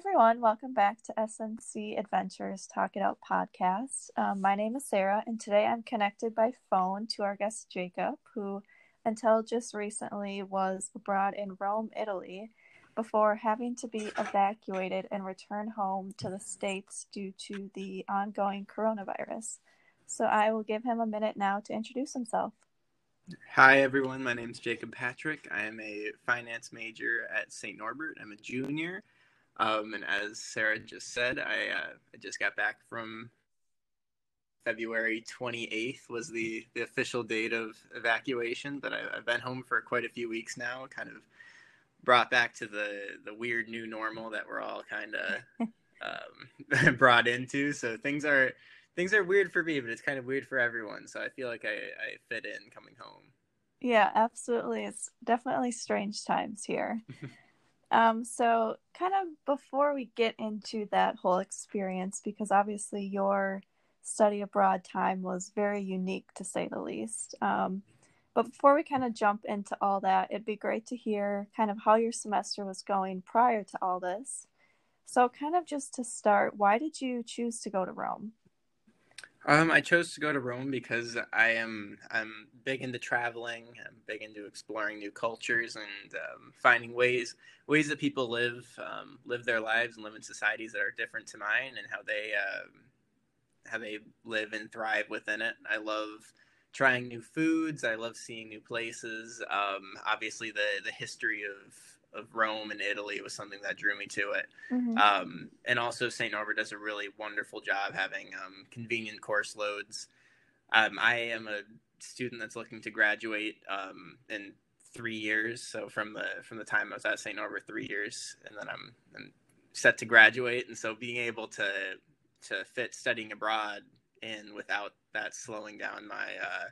everyone. Welcome back to SNC Adventures Talk It Out podcast. Um, my name is Sarah, and today I'm connected by phone to our guest Jacob, who, until just recently, was abroad in Rome, Italy, before having to be evacuated and return home to the States due to the ongoing coronavirus. So I will give him a minute now to introduce himself. Hi, everyone. My name is Jacob Patrick. I am a finance major at St. Norbert. I'm a junior. Um, and as Sarah just said, I, uh, I just got back from February 28th was the, the official date of evacuation, but I, have been home for quite a few weeks now, kind of brought back to the, the weird new normal that we're all kind of um, brought into. So things are things are weird for me, but it's kind of weird for everyone. So I feel like I, I fit in coming home. Yeah, absolutely. It's definitely strange times here. Um, so, kind of before we get into that whole experience, because obviously your study abroad time was very unique to say the least. Um, but before we kind of jump into all that, it'd be great to hear kind of how your semester was going prior to all this. So, kind of just to start, why did you choose to go to Rome? Um, I chose to go to Rome because I am I'm big into traveling. I'm big into exploring new cultures and um, finding ways ways that people live um, live their lives and live in societies that are different to mine and how they uh, how they live and thrive within it. I love trying new foods. I love seeing new places. Um, obviously, the the history of of Rome and Italy was something that drew me to it. Mm-hmm. Um, and also, St. Norbert does a really wonderful job having um, convenient course loads. Um, I am a student that's looking to graduate um, in three years. So from the from the time I was at St. Norbert, three years, and then I'm, I'm set to graduate. And so being able to to fit studying abroad in without that slowing down my uh,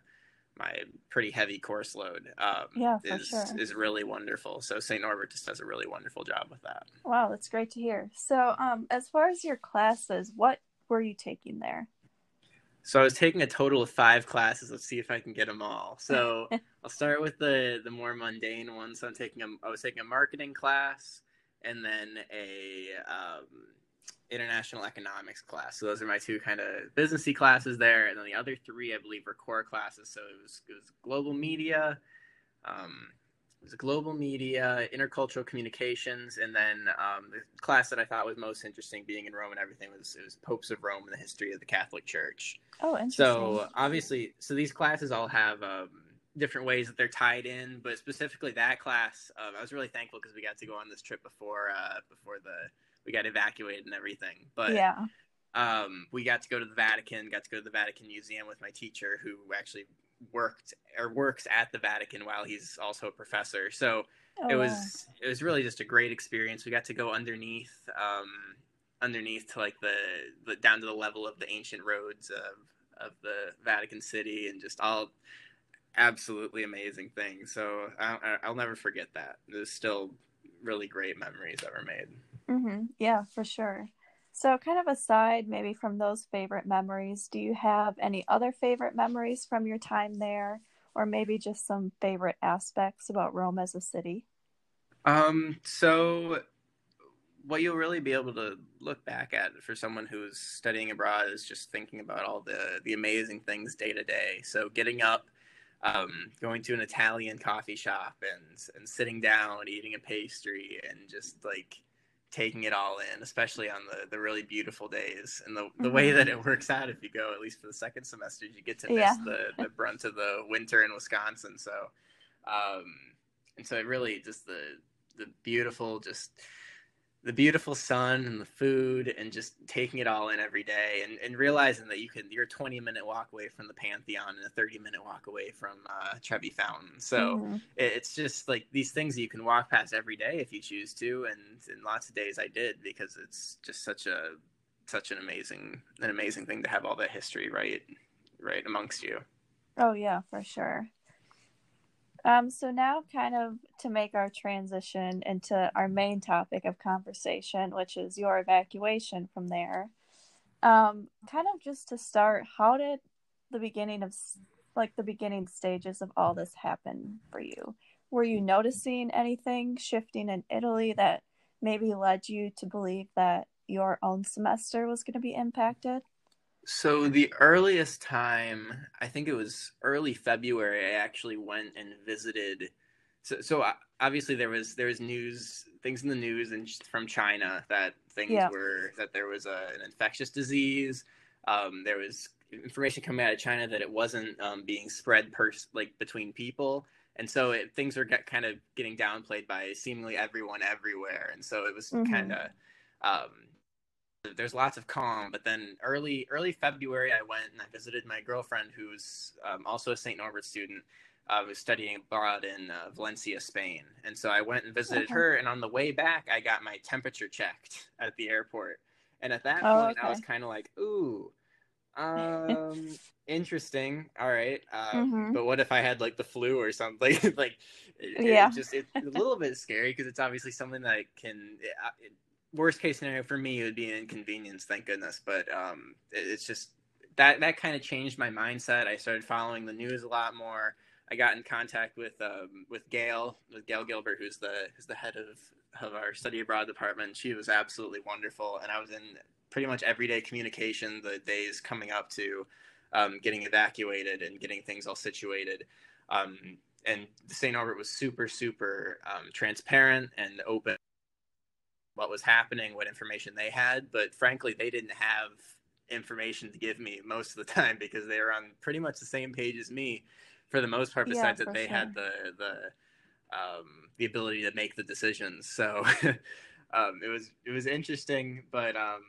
my pretty heavy course load um, yeah, is, sure. is really wonderful. So St. Norbert just does a really wonderful job with that. Wow, that's great to hear. So um, as far as your classes, what were you taking there? So I was taking a total of five classes. Let's see if I can get them all. So I'll start with the the more mundane ones. So I'm taking a I was taking a marketing class and then a um, international economics class. So those are my two kind of businessy classes there, and then the other three I believe were core classes. So it was, it was global media, um, it was global media, intercultural communications, and then um, the class that I thought was most interesting, being in Rome and everything, was it was popes of Rome and the history of the Catholic Church. Oh, interesting. So obviously, so these classes all have. Um, different ways that they're tied in, but specifically that class, um, I was really thankful because we got to go on this trip before uh, before the we got evacuated and everything. But yeah, um, we got to go to the Vatican. Got to go to the Vatican Museum with my teacher, who actually worked or works at the Vatican while he's also a professor. So oh, it was wow. it was really just a great experience. We got to go underneath um, underneath to like the, the down to the level of the ancient roads of of the Vatican City and just all absolutely amazing things. So I, will never forget that. There's still really great memories that were made. Mm-hmm. Yeah, for sure. So, kind of aside maybe from those favorite memories, do you have any other favorite memories from your time there, or maybe just some favorite aspects about Rome as a city? Um, so what you'll really be able to look back at for someone who's studying abroad is just thinking about all the the amazing things day to day. So getting up, um, going to an Italian coffee shop and and sitting down, eating a pastry, and just like taking it all in, especially on the, the really beautiful days. And the, the mm-hmm. way that it works out, if you go at least for the second semester, you get to miss yeah. the, the brunt of the winter in Wisconsin. So, um, and so it really just the the beautiful just the beautiful sun and the food and just taking it all in every day and, and realizing that you can you're a 20 minute walk away from the pantheon and a 30 minute walk away from uh, trevi fountain. So mm-hmm. it, it's just like these things that you can walk past every day if you choose to and in lots of days i did because it's just such a such an amazing an amazing thing to have all that history right right amongst you. Oh yeah for sure um, so now, kind of to make our transition into our main topic of conversation, which is your evacuation from there. Um, kind of just to start, how did the beginning of like the beginning stages of all this happen for you? Were you noticing anything shifting in Italy that maybe led you to believe that your own semester was going to be impacted? So the earliest time, I think it was early February, I actually went and visited. So, so obviously there was there was news things in the news and from China that things yeah. were that there was a, an infectious disease. Um, there was information coming out of China that it wasn't um, being spread per like between people, and so it, things were get, kind of getting downplayed by seemingly everyone everywhere, and so it was mm-hmm. kind of um, there's lots of calm. But then early early February, I went and I visited my girlfriend, who's um, also a St. Norbert student. I uh, was studying abroad in uh, Valencia, Spain, and so I went and visited okay. her. And on the way back, I got my temperature checked at the airport. And at that oh, point, okay. I was kind of like, "Ooh, um, interesting. All right. Uh, mm-hmm. But what if I had like the flu or something? like, it, yeah, it just it's a little bit scary because it's obviously something that can. It, it, worst case scenario for me it would be an inconvenience. Thank goodness. But um, it's just that that kind of changed my mindset. I started following the news a lot more. I got in contact with um, with Gail, with Gail Gilbert, who's the who's the head of of our study abroad department. She was absolutely wonderful, and I was in pretty much everyday communication the days coming up to um, getting evacuated and getting things all situated. Um, and St. Norbert was super, super um, transparent and open what was happening, what information they had. But frankly, they didn't have information to give me most of the time because they were on pretty much the same page as me for the most part, besides yeah, that they sure. had the, the, um, the ability to make the decisions. So um, it was, it was interesting, but um,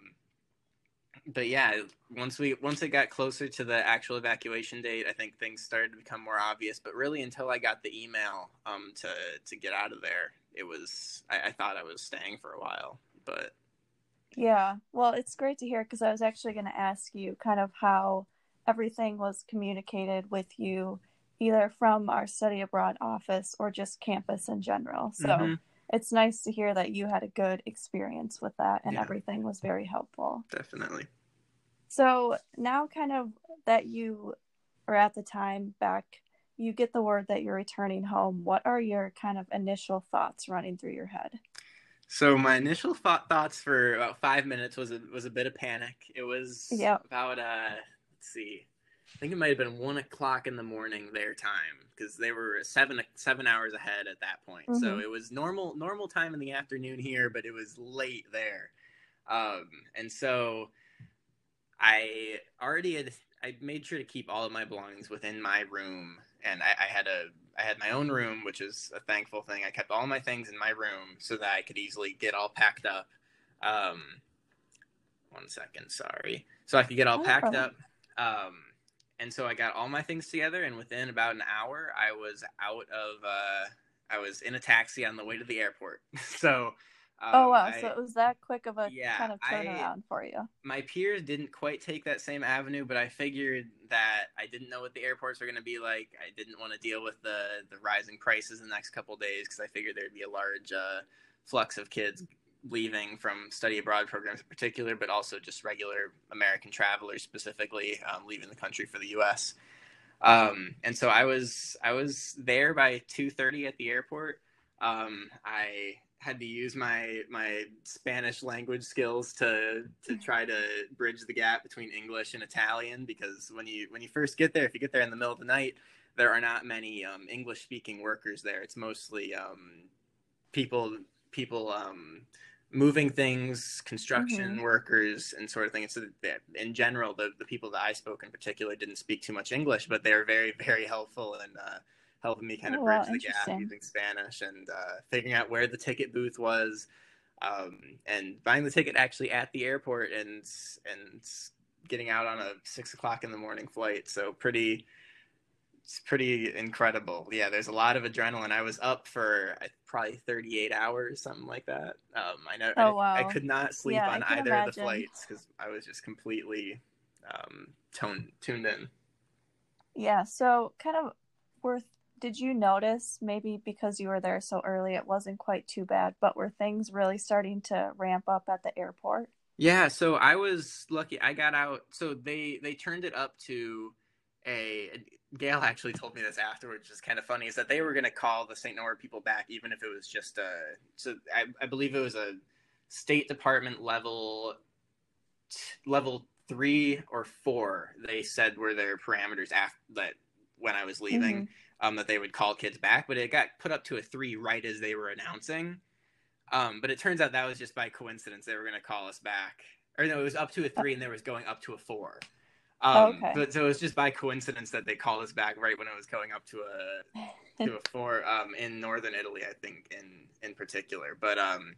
but yeah, once we once it got closer to the actual evacuation date, I think things started to become more obvious. But really, until I got the email um, to to get out of there, it was I, I thought I was staying for a while. But yeah, well, it's great to hear because I was actually going to ask you kind of how everything was communicated with you, either from our study abroad office or just campus in general. So. Mm-hmm it's nice to hear that you had a good experience with that and yeah. everything was very helpful. Definitely. So now, kind of that you are at the time back, you get the word that you're returning home. What are your kind of initial thoughts running through your head? So my initial thought, thoughts for about five minutes was a, was a bit of panic. It was yep. about uh, let's see, I think it might have been one o'clock in the morning their time because they were seven seven hours ahead at that point. Mm-hmm. So it was normal normal time in the afternoon here, but it was late there. Um, and so I already had I made sure to keep all of my belongings within my room, and I, I had a I had my own room, which is a thankful thing. I kept all my things in my room so that I could easily get all packed up. Um, one second, sorry. So I could get all packed up. Um, and so I got all my things together, and within about an hour, I was out of. Uh, I was in a taxi on the way to the airport. so. Um, oh wow! I, so it was that quick of a yeah, kind of turnaround I, for you. My peers didn't quite take that same avenue, but I figured that I didn't know what the airports were going to be like. I didn't want to deal with the the rising prices in the next couple days because I figured there'd be a large uh, flux of kids leaving from study abroad programs in particular, but also just regular American travelers specifically um, leaving the country for the U.S. Um, and so I was I was there by two thirty at the airport. Um, I had to use my my Spanish language skills to to try to bridge the gap between English and Italian because when you when you first get there, if you get there in the middle of the night, there are not many um, English speaking workers there. It's mostly um, people people um, moving things, construction mm-hmm. workers, and sort of thing. So in general, the, the people that I spoke in particular didn't speak too much English, but they're very, very helpful in uh, helping me kind of oh, bridge wow, the gap using Spanish and uh, figuring out where the ticket booth was, um, and buying the ticket actually at the airport and and getting out on a six o'clock in the morning flight. So pretty it's pretty incredible. Yeah, there's a lot of adrenaline. I was up for probably 38 hours, something like that. Um, I know oh, wow. I, I, could not sleep yeah, on either imagine. of the flights because I was just completely um, toned, tuned in. Yeah. So, kind of worth. Did you notice maybe because you were there so early, it wasn't quite too bad, but were things really starting to ramp up at the airport? Yeah. So I was lucky. I got out. So they they turned it up to a Gail actually told me this afterwards, which is kind of funny, is that they were going to call the St. Norbert people back, even if it was just a. So I, I believe it was a State Department level, level three or four. They said were their parameters after that when I was leaving, mm-hmm. um, that they would call kids back, but it got put up to a three right as they were announcing. Um, but it turns out that was just by coincidence. They were going to call us back, or no, it was up to a three, and there was going up to a four. Um, okay. But so it was just by coincidence that they called us back right when it was going up to a to a four um, in northern Italy, I think in in particular. But um,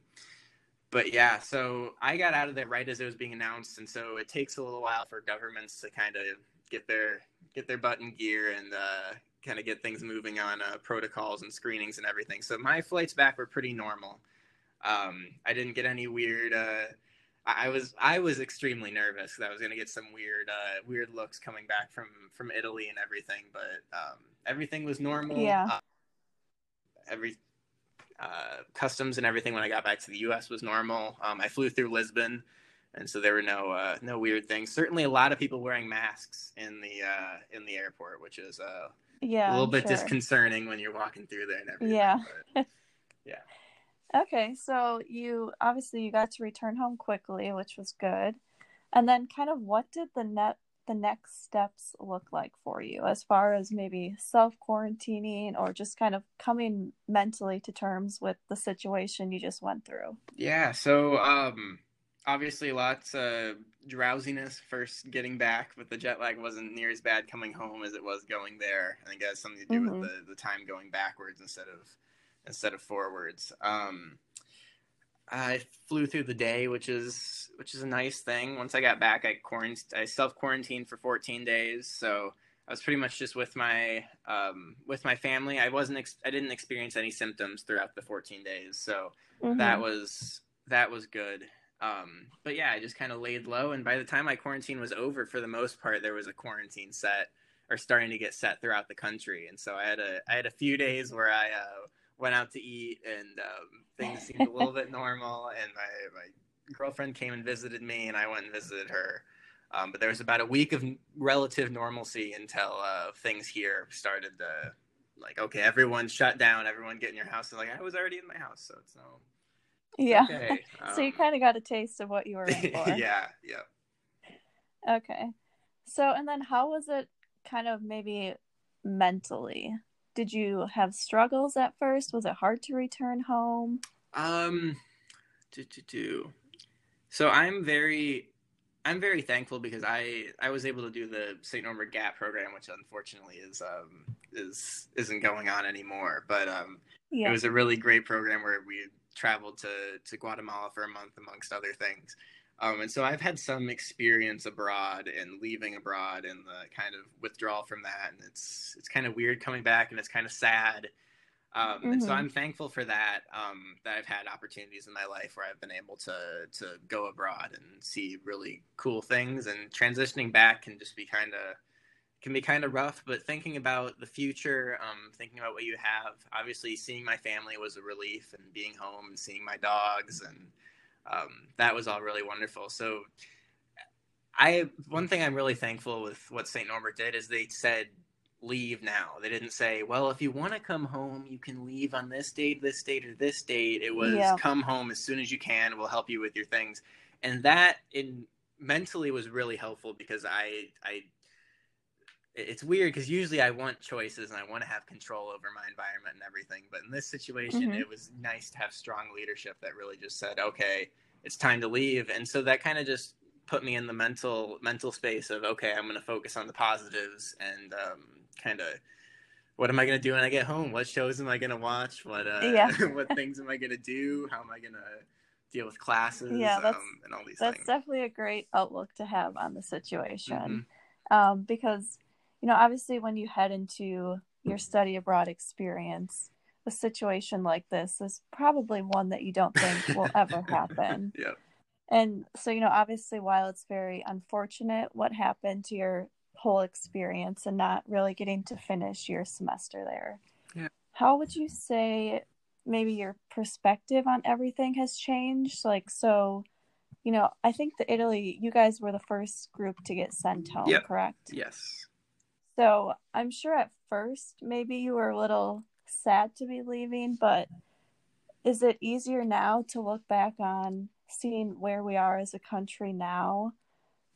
but yeah, so I got out of there right as it was being announced, and so it takes a little while for governments to kind of get their get their butt in gear and uh, kind of get things moving on uh, protocols and screenings and everything. So my flights back were pretty normal. Um, I didn't get any weird. Uh, I was I was extremely nervous that I was going to get some weird uh, weird looks coming back from from Italy and everything, but um, everything was normal. Yeah. Uh, every uh, customs and everything when I got back to the U.S. was normal. Um, I flew through Lisbon, and so there were no uh, no weird things. Certainly, a lot of people wearing masks in the uh, in the airport, which is uh, yeah a little I'm bit sure. disconcerting when you're walking through there and everything. Yeah. But, yeah. Okay, so you obviously you got to return home quickly, which was good. And then kind of what did the net the next steps look like for you as far as maybe self quarantining or just kind of coming mentally to terms with the situation you just went through? Yeah, so um obviously lots of drowsiness first getting back, but the jet lag wasn't near as bad coming home as it was going there. I think it has something to do mm-hmm. with the, the time going backwards instead of instead of forwards. Um, I flew through the day, which is which is a nice thing. Once I got back, I quarant- I self quarantined for 14 days, so I was pretty much just with my um, with my family. I wasn't ex- I didn't experience any symptoms throughout the 14 days, so mm-hmm. that was that was good. Um, but yeah, I just kind of laid low, and by the time my quarantine was over, for the most part, there was a quarantine set or starting to get set throughout the country, and so I had a I had a few days where I uh, went out to eat and um, things seemed a little bit normal. And my, my girlfriend came and visited me and i went and visited her. Um, but there was about a week of relative normalcy until uh, things here started to like okay everyone shut down everyone get in your house. And like i was already in my house so it's no yeah okay. um, so you kind of got a taste of what you were in for yeah yeah okay so and then how was it kind of maybe mentally did you have struggles at first? Was it hard to return home? Um, do, do, do. So I'm very, I'm very thankful because I I was able to do the St. Norbert Gap program, which unfortunately is um is isn't going on anymore. But um, yeah. it was a really great program where we traveled to to Guatemala for a month, amongst other things. Um, and so I've had some experience abroad and leaving abroad and the kind of withdrawal from that. And it's it's kind of weird coming back and it's kind of sad. Um, mm-hmm. And so mm-hmm. I'm thankful for that. Um, that I've had opportunities in my life where I've been able to to go abroad and see really cool things. And transitioning back can just be kind of can be kind of rough. But thinking about the future, um, thinking about what you have, obviously seeing my family was a relief, and being home and seeing my dogs and um, that was all really wonderful. So, I one thing I'm really thankful with what St. Norbert did is they said leave now. They didn't say, well, if you want to come home, you can leave on this date, this date, or this date. It was yeah. come home as soon as you can. We'll help you with your things, and that in mentally was really helpful because I I it's weird because usually I want choices and I want to have control over my environment and everything. But in this situation, mm-hmm. it was nice to have strong leadership that really just said, "Okay, it's time to leave." And so that kind of just put me in the mental mental space of, "Okay, I'm going to focus on the positives and um, kind of." What am I gonna do when I get home? What shows am I gonna watch? What uh, yeah. what things am I gonna do? How am I gonna deal with classes? Yeah, that's, um, and all these. That's things. definitely a great outlook to have on the situation, mm-hmm. um, because you know, obviously, when you head into your study abroad experience, a situation like this is probably one that you don't think will ever happen. Yeah. And so, you know, obviously, while it's very unfortunate what happened to your whole experience and not really getting to finish your semester there, yeah. how would you say maybe your perspective on everything has changed? Like, so, you know, I think the Italy, you guys were the first group to get sent home, yep. correct? Yes. So I'm sure at first maybe you were a little sad to be leaving, but is it easier now to look back on seeing where we are as a country now?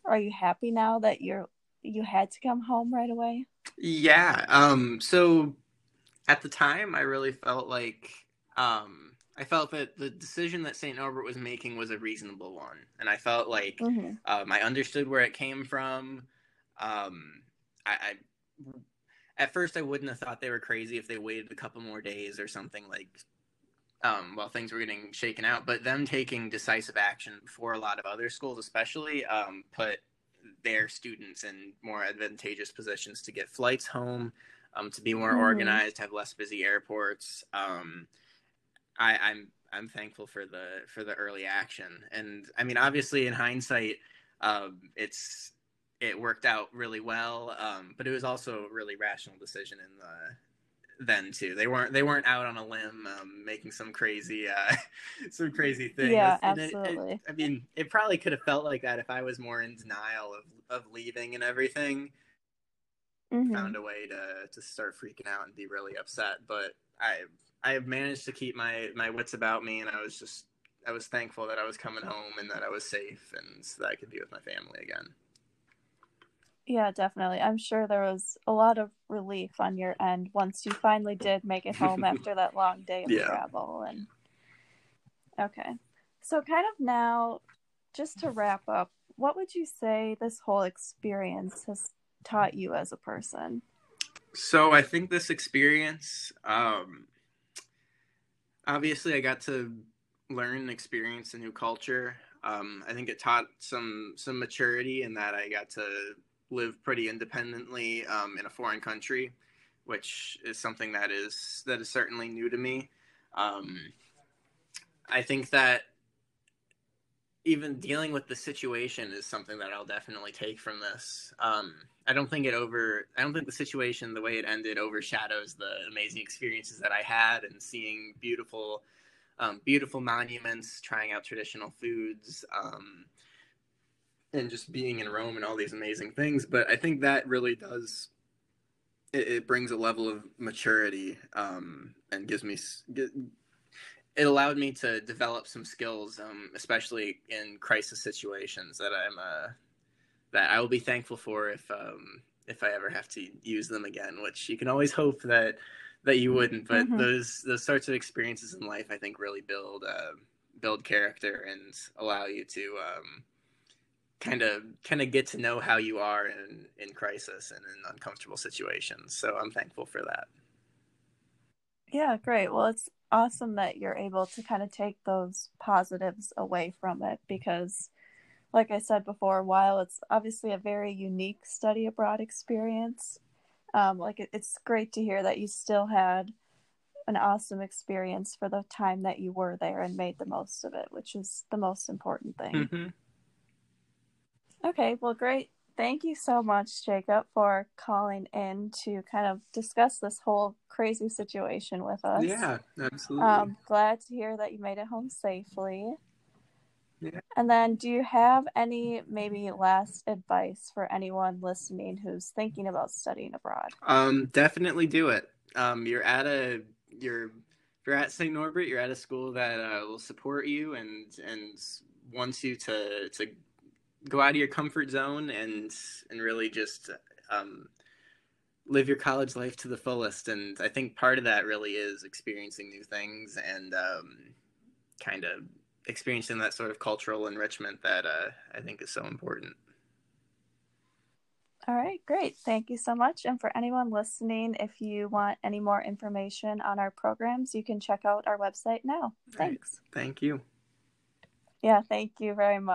Are you happy now that you're you had to come home right away? Yeah. Um so at the time I really felt like um I felt that the decision that St. Norbert was making was a reasonable one. And I felt like mm-hmm. um, I understood where it came from. Um, I, I, at first I wouldn't have thought they were crazy if they waited a couple more days or something like um, while things were getting shaken out. But them taking decisive action before a lot of other schools, especially, um, put their students in more advantageous positions to get flights home, um, to be more mm-hmm. organized, have less busy airports. Um, I, I'm I'm thankful for the for the early action, and I mean, obviously, in hindsight, um, it's it worked out really well, um, but it was also a really rational decision in the then too. They weren't they weren't out on a limb um, making some crazy uh, some crazy thing. Yeah, absolutely. It, it, I mean, it probably could have felt like that if I was more in denial of of leaving and everything. Mm-hmm. Found a way to to start freaking out and be really upset, but I I have managed to keep my my wits about me, and I was just I was thankful that I was coming home and that I was safe and so that I could be with my family again. Yeah, definitely. I'm sure there was a lot of relief on your end once you finally did make it home after that long day of yeah. travel and Okay. So kind of now just to wrap up, what would you say this whole experience has taught you as a person? So I think this experience um obviously I got to learn and experience a new culture. Um, I think it taught some some maturity in that I got to live pretty independently um, in a foreign country, which is something that is that is certainly new to me. Um, I think that even dealing with the situation is something that I'll definitely take from this. Um, I don't think it over. I don't think the situation, the way it ended, overshadows the amazing experiences that I had and seeing beautiful, um, beautiful monuments, trying out traditional foods, um, and just being in Rome and all these amazing things. But I think that really does. It, it brings a level of maturity um, and gives me. It allowed me to develop some skills, um, especially in crisis situations that I'm uh, that I will be thankful for if um, if I ever have to use them again. Which you can always hope that that you wouldn't, but mm-hmm. those those sorts of experiences in life, I think, really build uh, build character and allow you to kind of kind of get to know how you are in in crisis and in uncomfortable situations. So I'm thankful for that. Yeah, great. Well, it's awesome that you're able to kind of take those positives away from it because like I said before, while it's obviously a very unique study abroad experience, um, like it, it's great to hear that you still had an awesome experience for the time that you were there and made the most of it, which is the most important thing. Mm-hmm. Okay, well, great. Thank you so much, Jacob, for calling in to kind of discuss this whole crazy situation with us. Yeah, absolutely. Um, glad to hear that you made it home safely. Yeah. And then, do you have any maybe last advice for anyone listening who's thinking about studying abroad? Um, definitely do it. Um, you're at a you're you're at St. Norbert, you're at a school that uh, will support you and and wants you to to go out of your comfort zone and and really just um, live your college life to the fullest. And I think part of that really is experiencing new things and um, kind of experiencing that sort of cultural enrichment that uh, I think is so important. All right, great. Thank you so much. And for anyone listening, if you want any more information on our programs, you can check out our website now. Thanks. Right. Thank you. Yeah, thank you very much.